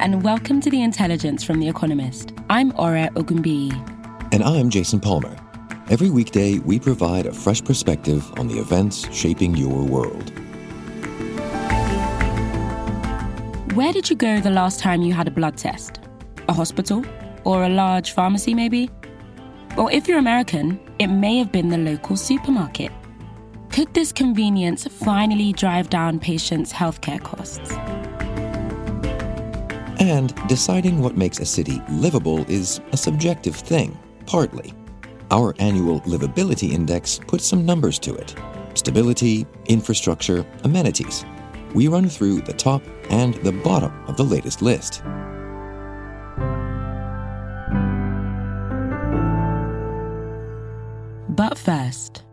And welcome to The Intelligence from The Economist. I'm Ore Ogunbiyi. And I'm Jason Palmer. Every weekday, we provide a fresh perspective on the events shaping your world. Where did you go the last time you had a blood test? A hospital? Or a large pharmacy, maybe? Or if you're American, it may have been the local supermarket. Could this convenience finally drive down patients' healthcare costs? And deciding what makes a city livable is a subjective thing, partly. Our annual Livability Index puts some numbers to it stability, infrastructure, amenities. We run through the top and the bottom of the latest list. But first,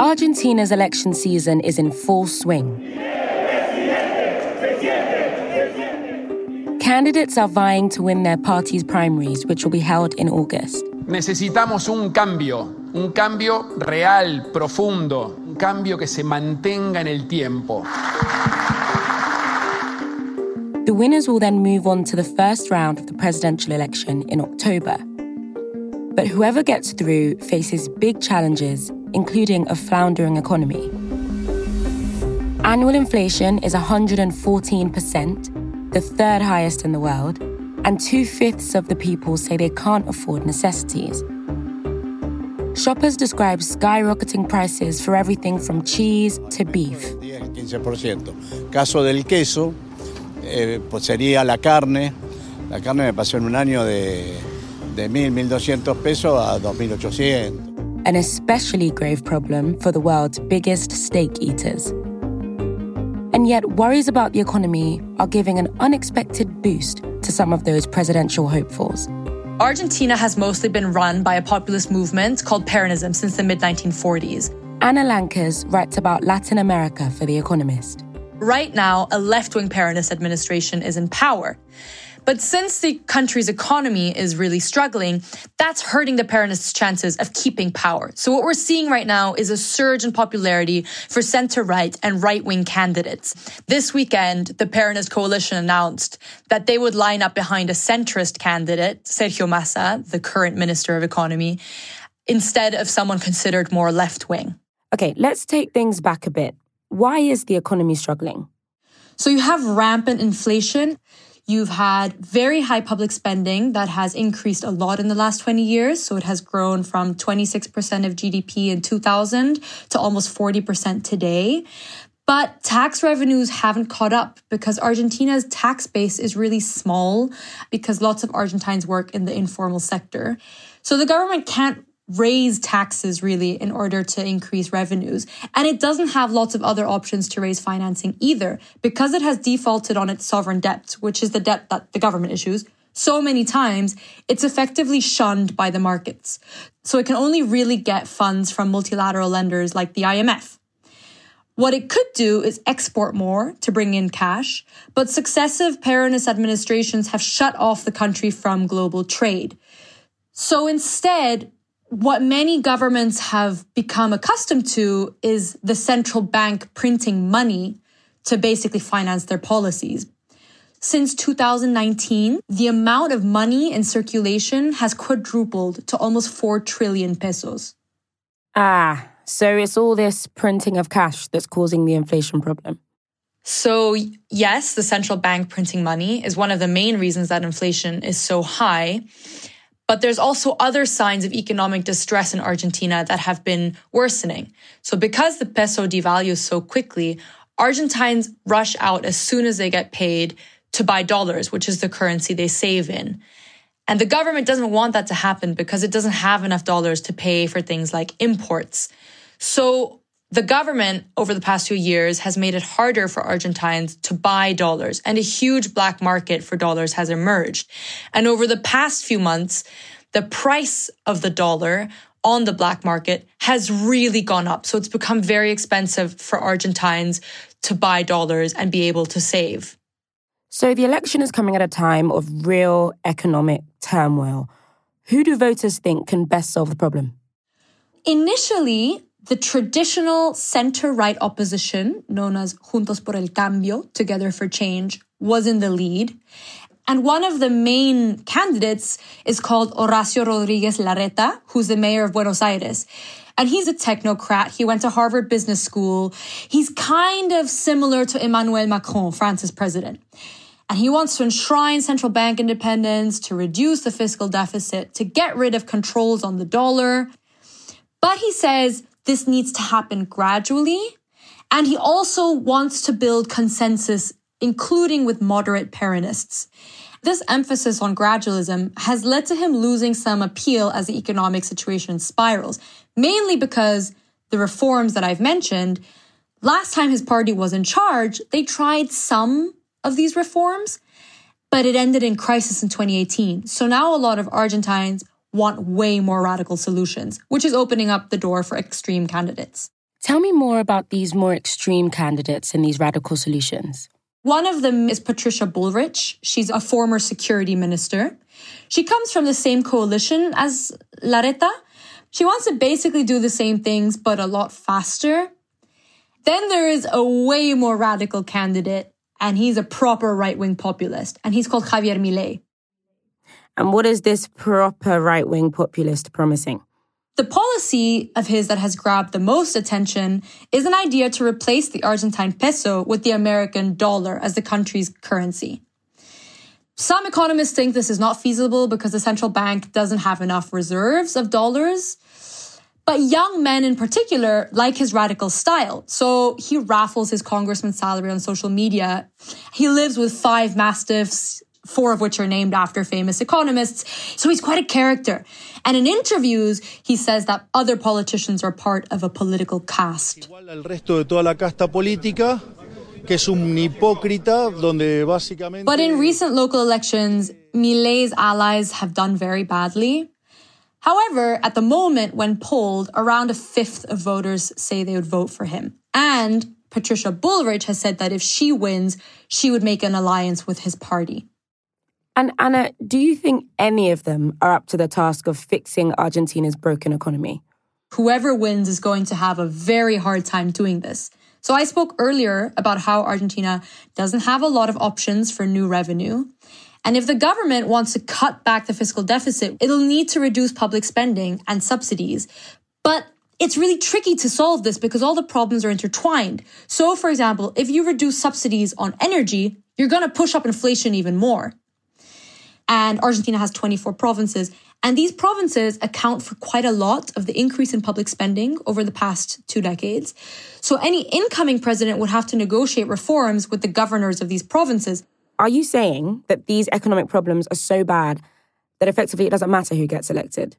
Argentina's election season is in full swing. Candidates are vying to win their party's primaries, which will be held in August. Necesitamos un cambio, un cambio real, profundo, un cambio que se mantenga en el tiempo. The winners will then move on to the first round of the presidential election in October. But whoever gets through faces big challenges including a floundering economy. Annual inflation is 114%, the third highest in the world, and two fifths of the people say they can't afford necessities. Shoppers describe skyrocketing prices for everything from cheese to beef. 15%. Caso del queso, eh, pues sería la carne. La carne me pasó en un año de, de 1.000, 1.200 pesos a 2.800 an especially grave problem for the world's biggest steak eaters. And yet, worries about the economy are giving an unexpected boost to some of those presidential hopefuls. Argentina has mostly been run by a populist movement called Peronism since the mid 1940s. Anna Lankes writes about Latin America for The Economist. Right now, a left wing Peronist administration is in power. But since the country's economy is really struggling, that's hurting the Peronists' chances of keeping power. So what we're seeing right now is a surge in popularity for center right and right wing candidates. This weekend, the Peronist coalition announced that they would line up behind a centrist candidate, Sergio Massa, the current minister of economy, instead of someone considered more left wing. Okay, let's take things back a bit. Why is the economy struggling? So you have rampant inflation. You've had very high public spending that has increased a lot in the last 20 years. So it has grown from 26% of GDP in 2000 to almost 40% today. But tax revenues haven't caught up because Argentina's tax base is really small because lots of Argentines work in the informal sector. So the government can't raise taxes really in order to increase revenues. And it doesn't have lots of other options to raise financing either because it has defaulted on its sovereign debt, which is the debt that the government issues. So many times, it's effectively shunned by the markets. So it can only really get funds from multilateral lenders like the IMF. What it could do is export more to bring in cash, but successive Peronist administrations have shut off the country from global trade. So instead, what many governments have become accustomed to is the central bank printing money to basically finance their policies. Since 2019, the amount of money in circulation has quadrupled to almost 4 trillion pesos. Ah, so it's all this printing of cash that's causing the inflation problem. So, yes, the central bank printing money is one of the main reasons that inflation is so high. But there's also other signs of economic distress in Argentina that have been worsening. So because the peso devalues so quickly, Argentines rush out as soon as they get paid to buy dollars, which is the currency they save in. And the government doesn't want that to happen because it doesn't have enough dollars to pay for things like imports. So the government over the past few years has made it harder for Argentines to buy dollars and a huge black market for dollars has emerged. And over the past few months, the price of the dollar on the black market has really gone up. So it's become very expensive for Argentines to buy dollars and be able to save. So the election is coming at a time of real economic turmoil. Who do voters think can best solve the problem? Initially, the traditional center right opposition, known as Juntos por el Cambio, Together for Change, was in the lead. And one of the main candidates is called Horacio Rodriguez Larreta, who's the mayor of Buenos Aires. And he's a technocrat. He went to Harvard Business School. He's kind of similar to Emmanuel Macron, France's president. And he wants to enshrine central bank independence, to reduce the fiscal deficit, to get rid of controls on the dollar. But he says this needs to happen gradually. And he also wants to build consensus, including with moderate Peronists. This emphasis on gradualism has led to him losing some appeal as the economic situation spirals, mainly because the reforms that I've mentioned, last time his party was in charge, they tried some of these reforms, but it ended in crisis in 2018. So now a lot of Argentines want way more radical solutions, which is opening up the door for extreme candidates. Tell me more about these more extreme candidates and these radical solutions. One of them is Patricia Bullrich. She's a former security minister. She comes from the same coalition as Larreta. She wants to basically do the same things, but a lot faster. Then there is a way more radical candidate, and he's a proper right wing populist, and he's called Javier Milei. And what is this proper right wing populist promising? The policy of his that has grabbed the most attention is an idea to replace the Argentine peso with the American dollar as the country's currency. Some economists think this is not feasible because the central bank doesn't have enough reserves of dollars. But young men in particular like his radical style. So he raffles his congressman's salary on social media. He lives with five mastiffs, four of which are named after famous economists. So he's quite a character. And in interviews, he says that other politicians are part of a political caste. But in recent local elections, Milei's allies have done very badly. However, at the moment, when polled, around a fifth of voters say they would vote for him. And Patricia Bullrich has said that if she wins, she would make an alliance with his party. And Anna, do you think any of them are up to the task of fixing Argentina's broken economy? Whoever wins is going to have a very hard time doing this. So I spoke earlier about how Argentina doesn't have a lot of options for new revenue. And if the government wants to cut back the fiscal deficit, it'll need to reduce public spending and subsidies. But it's really tricky to solve this because all the problems are intertwined. So, for example, if you reduce subsidies on energy, you're going to push up inflation even more and Argentina has 24 provinces. And these provinces account for quite a lot of the increase in public spending over the past two decades. So any incoming president would have to negotiate reforms with the governors of these provinces. Are you saying that these economic problems are so bad that effectively it doesn't matter who gets elected?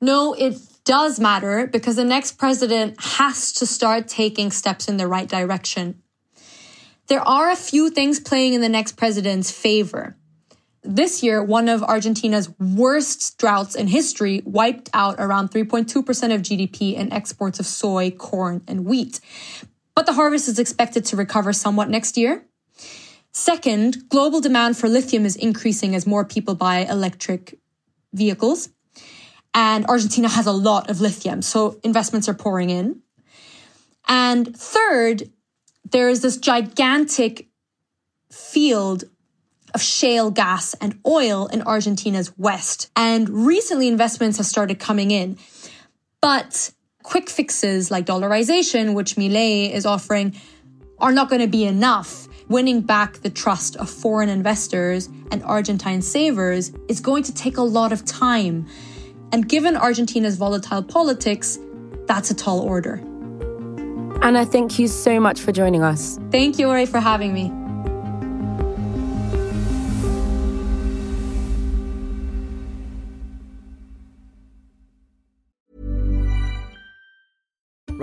No, it does matter because the next president has to start taking steps in the right direction. There are a few things playing in the next president's favor. This year, one of Argentina's worst droughts in history wiped out around 3.2% of GDP in exports of soy, corn, and wheat. But the harvest is expected to recover somewhat next year. Second, global demand for lithium is increasing as more people buy electric vehicles. And Argentina has a lot of lithium, so investments are pouring in. And third, there is this gigantic field of shale gas and oil in Argentina's west. And recently investments have started coming in. But quick fixes like dollarization, which Milei is offering, are not going to be enough. Winning back the trust of foreign investors and Argentine savers is going to take a lot of time. And given Argentina's volatile politics, that's a tall order. Anna, thank you so much for joining us. Thank you, Ore, for having me.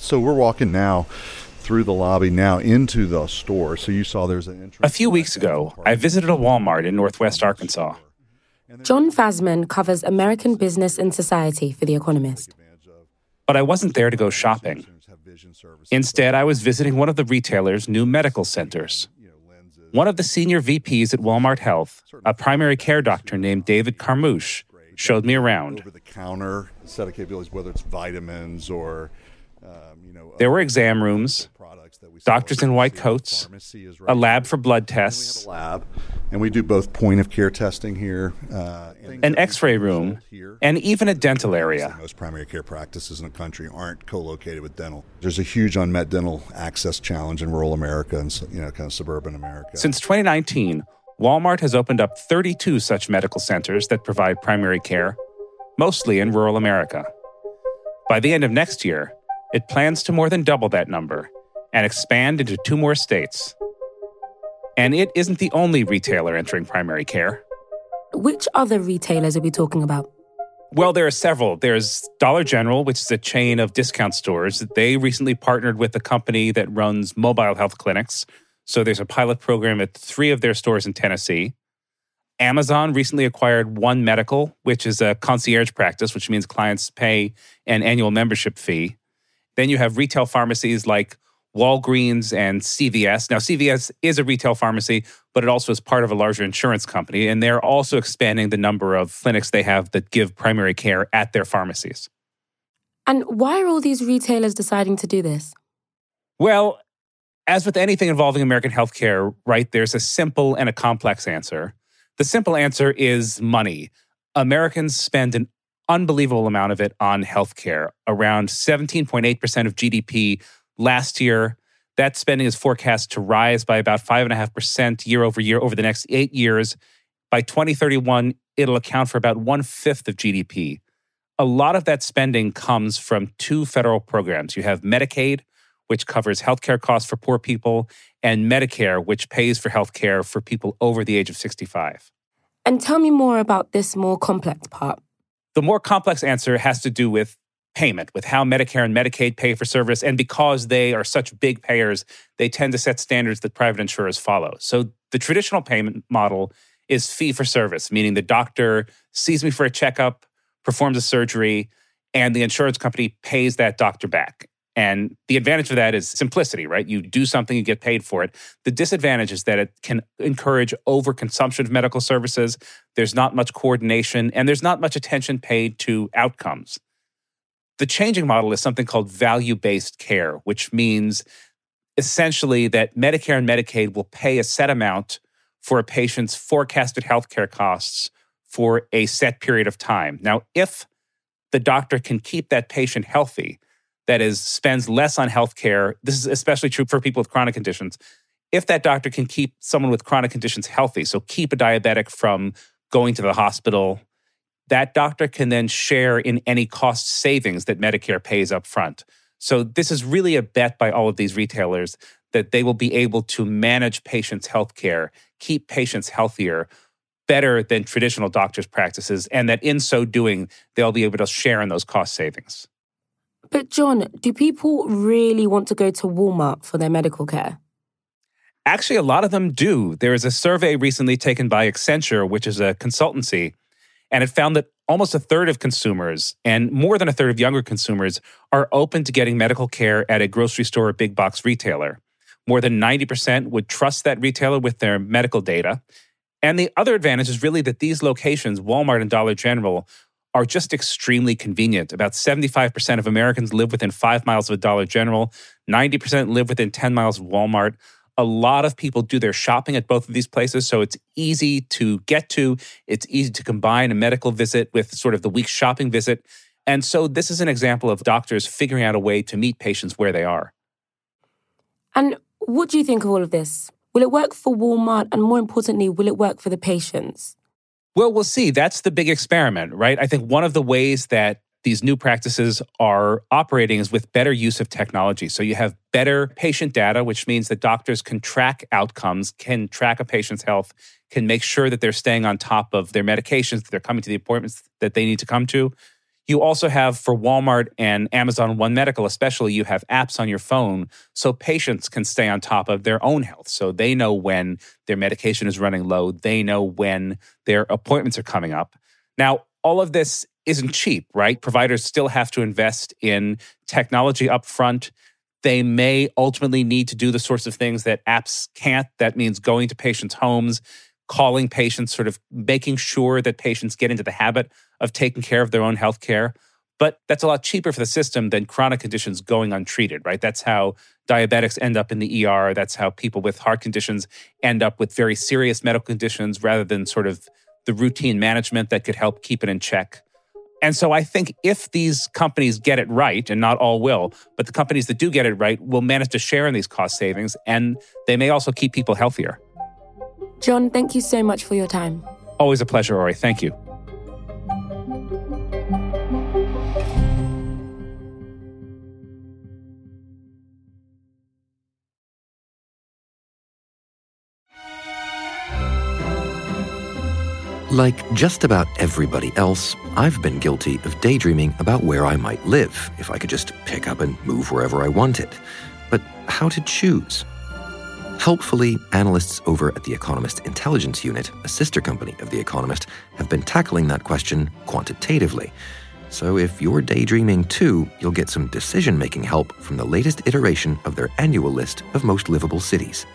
So we're walking now through the lobby now into the store. So you saw there's an entrance. A few weeks ago, I visited a Walmart in Northwest Arkansas. John Fasman covers American business and society for The Economist. But I wasn't there to go shopping. Instead, I was visiting one of the retailer's new medical centers. One of the senior VPs at Walmart Health, a primary care doctor named David Carmouche, showed me around. Over the counter set of capabilities, whether it's vitamins or you know. There were exam rooms, doctors in white coats, a lab for blood tests, lab, and we do both point of care testing here, uh, an x ray room, and even a dental area. Most primary care practices in the country aren't co located with dental. There's a huge unmet dental access challenge in rural America and you know, kind of suburban America. Since 2019, Walmart has opened up 32 such medical centers that provide primary care, mostly in rural America. By the end of next year, it plans to more than double that number and expand into two more states. And it isn't the only retailer entering primary care. Which other retailers are we talking about? Well, there are several. There's Dollar General, which is a chain of discount stores. They recently partnered with a company that runs mobile health clinics. So there's a pilot program at three of their stores in Tennessee. Amazon recently acquired One Medical, which is a concierge practice, which means clients pay an annual membership fee. Then you have retail pharmacies like Walgreens and CVS. Now, CVS is a retail pharmacy, but it also is part of a larger insurance company, and they're also expanding the number of clinics they have that give primary care at their pharmacies. And why are all these retailers deciding to do this? Well, as with anything involving American healthcare, right, there's a simple and a complex answer. The simple answer is money. Americans spend an unbelievable amount of it on healthcare, around 17.8% of GDP last year. That spending is forecast to rise by about 5.5% year over year over the next eight years. By 2031, it'll account for about one fifth of GDP. A lot of that spending comes from two federal programs. You have Medicaid, which covers healthcare costs for poor people, and Medicare, which pays for healthcare for people over the age of 65. And tell me more about this more complex part. The more complex answer has to do with payment, with how Medicare and Medicaid pay for service. And because they are such big payers, they tend to set standards that private insurers follow. So the traditional payment model is fee for service, meaning the doctor sees me for a checkup, performs a surgery, and the insurance company pays that doctor back. And the advantage of that is simplicity, right? You do something, you get paid for it. The disadvantage is that it can encourage overconsumption of medical services. There's not much coordination, and there's not much attention paid to outcomes. The changing model is something called value based care, which means essentially that Medicare and Medicaid will pay a set amount for a patient's forecasted healthcare costs for a set period of time. Now, if the doctor can keep that patient healthy, that is, spends less on healthcare, this is especially true for people with chronic conditions. If that doctor can keep someone with chronic conditions healthy, so keep a diabetic from going to the hospital, that doctor can then share in any cost savings that Medicare pays up front. So this is really a bet by all of these retailers that they will be able to manage patients' health care, keep patients healthier better than traditional doctors' practices, and that in so doing, they'll be able to share in those cost savings. But, John, do people really want to go to Walmart for their medical care? Actually, a lot of them do. There is a survey recently taken by Accenture, which is a consultancy, and it found that almost a third of consumers and more than a third of younger consumers are open to getting medical care at a grocery store or big box retailer. More than 90% would trust that retailer with their medical data. And the other advantage is really that these locations, Walmart and Dollar General, are just extremely convenient. About 75% of Americans live within five miles of a Dollar General, 90% live within 10 miles of Walmart. a lot of people do their shopping at both of these places. So it's easy to get to. It's easy to combine a medical visit with sort of the week's shopping visit. And so this is an example of doctors figuring out a way to meet patients where they are. And what do you think of all of this? Will it work for Walmart? And more importantly, will it work for the patients? Well, we'll see. That's the big experiment, right? I think one of the ways that these new practices are operating is with better use of technology. So you have better patient data, which means that doctors can track outcomes, can track a patient's health, can make sure that they're staying on top of their medications, that they're coming to the appointments that they need to come to. You also have for Walmart and Amazon One Medical, especially, you have apps on your phone so patients can stay on top of their own health. So they know when their medication is running low, they know when their appointments are coming up. Now, all of this isn't cheap, right? Providers still have to invest in technology up front. They may ultimately need to do the sorts of things that apps can't. That means going to patients' homes, calling patients, sort of making sure that patients get into the habit of taking care of their own health care. But that's a lot cheaper for the system than chronic conditions going untreated, right? That's how diabetics end up in the ER. That's how people with heart conditions end up with very serious medical conditions rather than sort of the routine management that could help keep it in check. And so I think if these companies get it right, and not all will, but the companies that do get it right will manage to share in these cost savings and they may also keep people healthier. John, thank you so much for your time. Always a pleasure, Ore. Thank you. Like just about everybody else, I've been guilty of daydreaming about where I might live if I could just pick up and move wherever I wanted. But how to choose? Helpfully, analysts over at the Economist Intelligence Unit, a sister company of The Economist, have been tackling that question quantitatively. So if you're daydreaming too, you'll get some decision making help from the latest iteration of their annual list of most livable cities.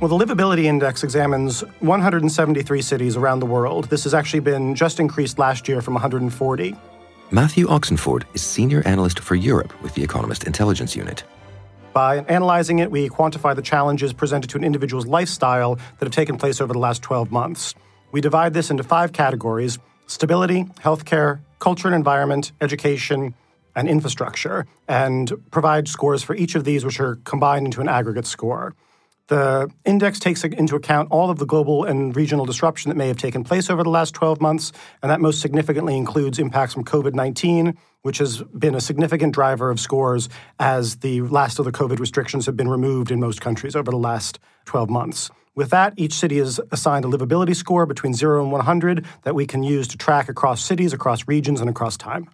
Well, the Livability Index examines 173 cities around the world. This has actually been just increased last year from 140. Matthew Oxenford is Senior Analyst for Europe with the Economist Intelligence Unit. By analyzing it, we quantify the challenges presented to an individual's lifestyle that have taken place over the last 12 months. We divide this into five categories stability, healthcare, culture and environment, education, and infrastructure, and provide scores for each of these, which are combined into an aggregate score. The index takes into account all of the global and regional disruption that may have taken place over the last 12 months, and that most significantly includes impacts from COVID 19, which has been a significant driver of scores as the last of the COVID restrictions have been removed in most countries over the last 12 months. With that, each city is assigned a livability score between 0 and 100 that we can use to track across cities, across regions, and across time.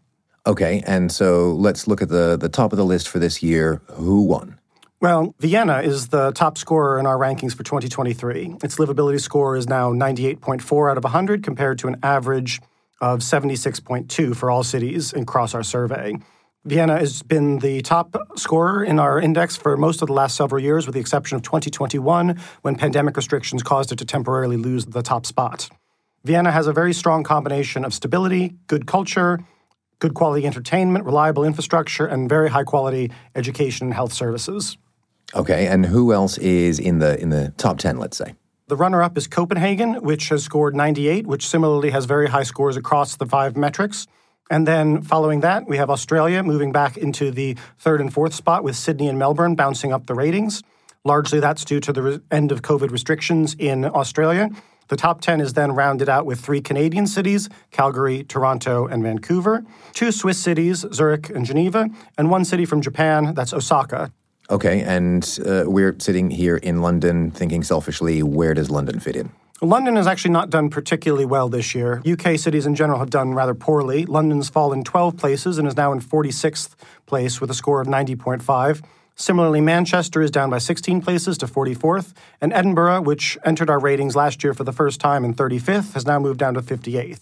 Okay, and so let's look at the, the top of the list for this year. Who won? Well, Vienna is the top scorer in our rankings for 2023. Its livability score is now 98.4 out of 100 compared to an average of 76.2 for all cities across our survey. Vienna has been the top scorer in our index for most of the last several years, with the exception of 2021, when pandemic restrictions caused it to temporarily lose the top spot. Vienna has a very strong combination of stability, good culture, good quality entertainment, reliable infrastructure, and very high quality education and health services. Okay, and who else is in the in the top 10, let's say? The runner up is Copenhagen, which has scored 98, which similarly has very high scores across the five metrics. And then following that, we have Australia moving back into the third and fourth spot with Sydney and Melbourne bouncing up the ratings. Largely that's due to the re- end of COVID restrictions in Australia. The top 10 is then rounded out with three Canadian cities Calgary, Toronto, and Vancouver, two Swiss cities, Zurich and Geneva, and one city from Japan, that's Osaka. Okay, and uh, we're sitting here in London thinking selfishly, where does London fit in? London has actually not done particularly well this year. UK cities in general have done rather poorly. London's fallen 12 places and is now in 46th place with a score of 90.5. Similarly, Manchester is down by 16 places to 44th, and Edinburgh, which entered our ratings last year for the first time in 35th, has now moved down to 58th.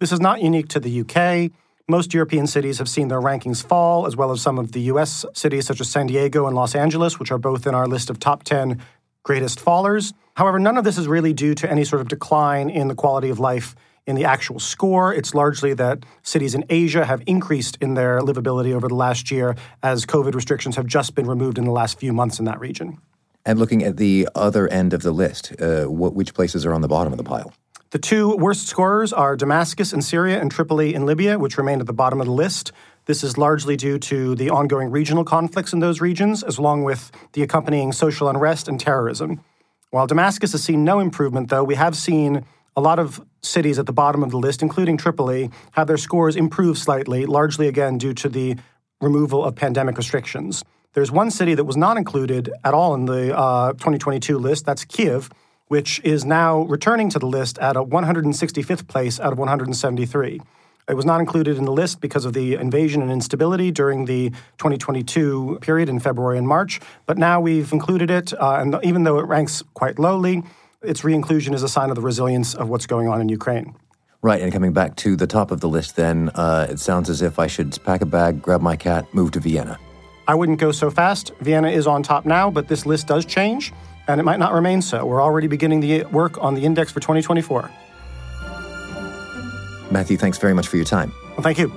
This is not unique to the UK. Most European cities have seen their rankings fall, as well as some of the US cities such as San Diego and Los Angeles, which are both in our list of top 10 greatest fallers. However, none of this is really due to any sort of decline in the quality of life in the actual score. It's largely that cities in Asia have increased in their livability over the last year as COVID restrictions have just been removed in the last few months in that region. And looking at the other end of the list, uh, what, which places are on the bottom of the pile? The two worst scorers are Damascus in Syria and Tripoli in Libya, which remain at the bottom of the list. This is largely due to the ongoing regional conflicts in those regions, as along with the accompanying social unrest and terrorism. While Damascus has seen no improvement, though, we have seen a lot of cities at the bottom of the list, including Tripoli, have their scores improve slightly, largely again due to the removal of pandemic restrictions. There's one city that was not included at all in the uh, 2022 list. That's Kiev, which is now returning to the list at a 165th place out of 173. It was not included in the list because of the invasion and instability during the 2022 period in February and March, but now we've included it, uh, and even though it ranks quite lowly, its re-inclusion is a sign of the resilience of what's going on in Ukraine. Right, and coming back to the top of the list, then uh, it sounds as if I should pack a bag, grab my cat, move to Vienna. I wouldn't go so fast. Vienna is on top now, but this list does change, and it might not remain so. We're already beginning the work on the index for 2024. Matthew, thanks very much for your time. Well, thank you.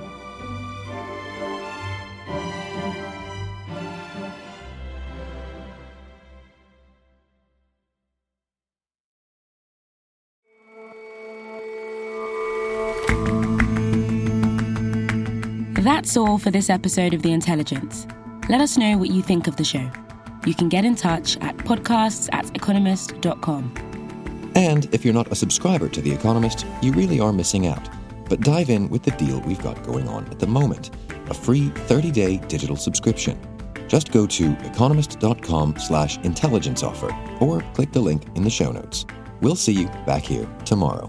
That's all for this episode of The Intelligence. Let us know what you think of the show. You can get in touch at podcasts at economist.com. And if you're not a subscriber to The Economist, you really are missing out. But dive in with the deal we've got going on at the moment a free 30 day digital subscription. Just go to economist.com slash intelligence offer or click the link in the show notes. We'll see you back here tomorrow.